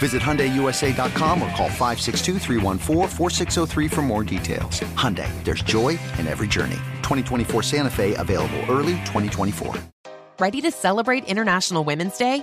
Visit HyundaiUSA.com or call 562 for more details. Hyundai, there's joy in every journey. 2024 Santa Fe available early 2024. Ready to celebrate International Women's Day?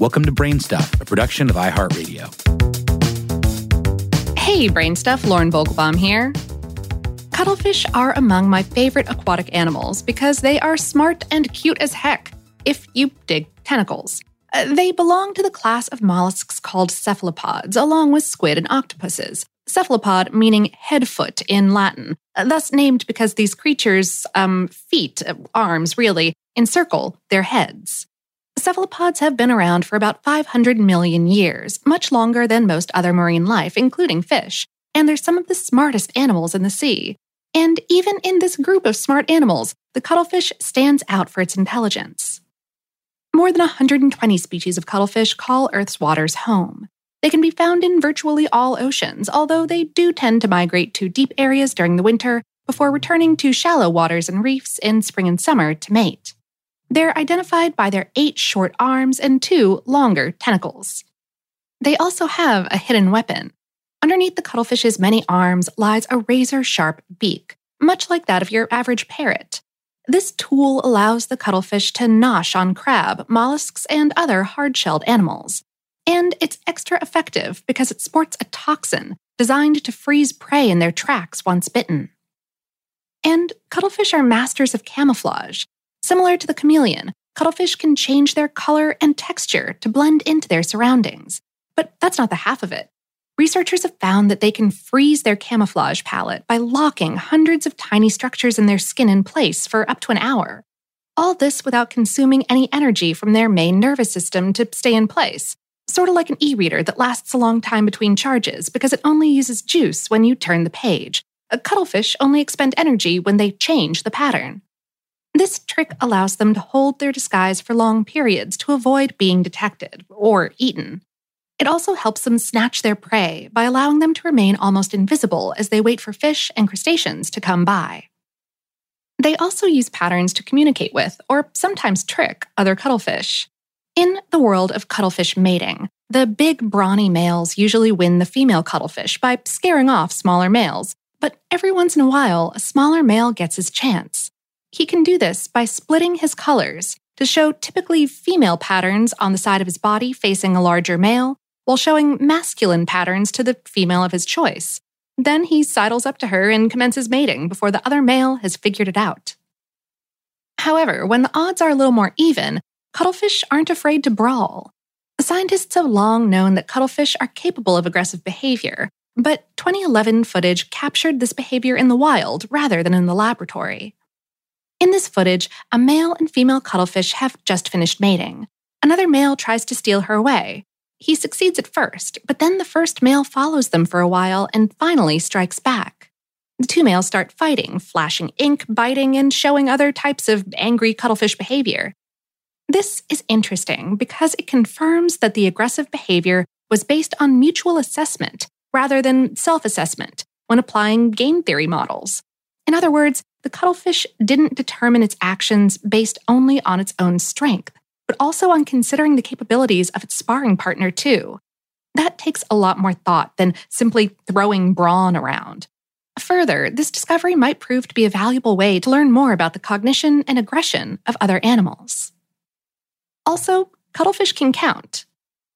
Welcome to Brain Stuff, a production of iHeartRadio. Hey, Brain Stuff, Lauren Vogelbaum here. Cuttlefish are among my favorite aquatic animals because they are smart and cute as heck, if you dig tentacles. Uh, they belong to the class of mollusks called cephalopods, along with squid and octopuses. Cephalopod meaning head foot in Latin, uh, thus named because these creatures' um, feet, uh, arms really, encircle their heads. Cephalopods have been around for about 500 million years, much longer than most other marine life, including fish, and they're some of the smartest animals in the sea. And even in this group of smart animals, the cuttlefish stands out for its intelligence. More than 120 species of cuttlefish call Earth's waters home. They can be found in virtually all oceans, although they do tend to migrate to deep areas during the winter before returning to shallow waters and reefs in spring and summer to mate. They're identified by their eight short arms and two longer tentacles. They also have a hidden weapon. Underneath the cuttlefish's many arms lies a razor sharp beak, much like that of your average parrot. This tool allows the cuttlefish to nosh on crab, mollusks, and other hard shelled animals. And it's extra effective because it sports a toxin designed to freeze prey in their tracks once bitten. And cuttlefish are masters of camouflage, Similar to the chameleon, cuttlefish can change their color and texture to blend into their surroundings. But that's not the half of it. Researchers have found that they can freeze their camouflage palette by locking hundreds of tiny structures in their skin in place for up to an hour. All this without consuming any energy from their main nervous system to stay in place, sort of like an e reader that lasts a long time between charges because it only uses juice when you turn the page. A cuttlefish only expend energy when they change the pattern. This trick allows them to hold their disguise for long periods to avoid being detected or eaten. It also helps them snatch their prey by allowing them to remain almost invisible as they wait for fish and crustaceans to come by. They also use patterns to communicate with, or sometimes trick, other cuttlefish. In the world of cuttlefish mating, the big brawny males usually win the female cuttlefish by scaring off smaller males, But every once in a while, a smaller male gets his chance. He can do this by splitting his colors to show typically female patterns on the side of his body facing a larger male, while showing masculine patterns to the female of his choice. Then he sidles up to her and commences mating before the other male has figured it out. However, when the odds are a little more even, cuttlefish aren't afraid to brawl. Scientists have long known that cuttlefish are capable of aggressive behavior, but 2011 footage captured this behavior in the wild rather than in the laboratory. In this footage, a male and female cuttlefish have just finished mating. Another male tries to steal her away. He succeeds at first, but then the first male follows them for a while and finally strikes back. The two males start fighting, flashing ink, biting, and showing other types of angry cuttlefish behavior. This is interesting because it confirms that the aggressive behavior was based on mutual assessment rather than self assessment when applying game theory models. In other words, the cuttlefish didn't determine its actions based only on its own strength, but also on considering the capabilities of its sparring partner, too. That takes a lot more thought than simply throwing brawn around. Further, this discovery might prove to be a valuable way to learn more about the cognition and aggression of other animals. Also, cuttlefish can count.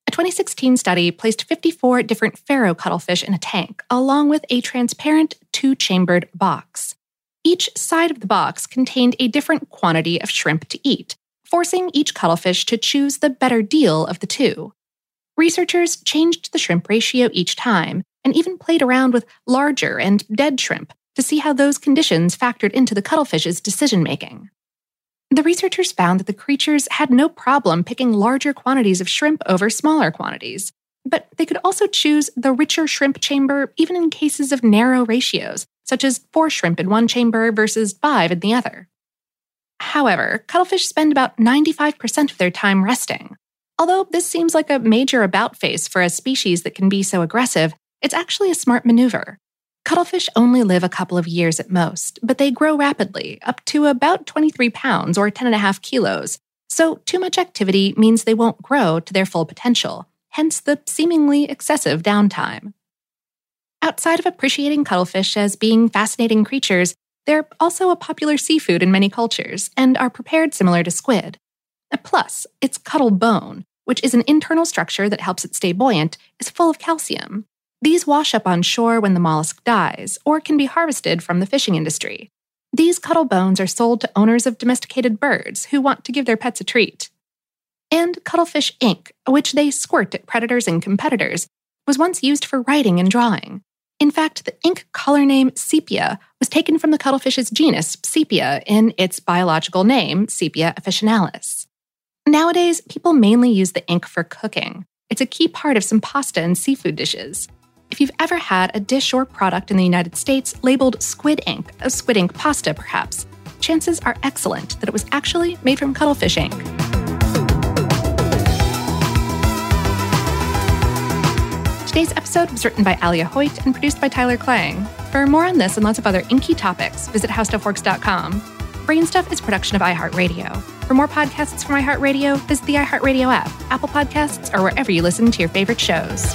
A 2016 study placed 54 different pharaoh cuttlefish in a tank, along with a transparent two chambered box. Each side of the box contained a different quantity of shrimp to eat, forcing each cuttlefish to choose the better deal of the two. Researchers changed the shrimp ratio each time and even played around with larger and dead shrimp to see how those conditions factored into the cuttlefish's decision making. The researchers found that the creatures had no problem picking larger quantities of shrimp over smaller quantities, but they could also choose the richer shrimp chamber even in cases of narrow ratios, such as four shrimp in one chamber versus five in the other. However, cuttlefish spend about 95% of their time resting. Although this seems like a major about face for a species that can be so aggressive, it's actually a smart maneuver. Cuttlefish only live a couple of years at most, but they grow rapidly, up to about 23 pounds or 10.5 kilos. So, too much activity means they won't grow to their full potential, hence the seemingly excessive downtime. Outside of appreciating cuttlefish as being fascinating creatures, they're also a popular seafood in many cultures and are prepared similar to squid. Plus, its cuttle bone, which is an internal structure that helps it stay buoyant, is full of calcium. These wash up on shore when the mollusk dies, or can be harvested from the fishing industry. These cuttle bones are sold to owners of domesticated birds who want to give their pets a treat. And cuttlefish ink, which they squirt at predators and competitors, was once used for writing and drawing. In fact, the ink color name sepia was taken from the cuttlefish's genus Sepia in its biological name, Sepia officinalis. Nowadays, people mainly use the ink for cooking. It's a key part of some pasta and seafood dishes. If you've ever had a dish or product in the United States labeled squid ink, a squid ink pasta perhaps, chances are excellent that it was actually made from cuttlefish ink. Today's episode was written by Alia Hoyt and produced by Tyler Klang. For more on this and lots of other inky topics, visit howstuffworks.com. Brainstuff is production of iHeartRadio. For more podcasts from iHeartRadio, visit the iHeartRadio app, Apple Podcasts, or wherever you listen to your favorite shows.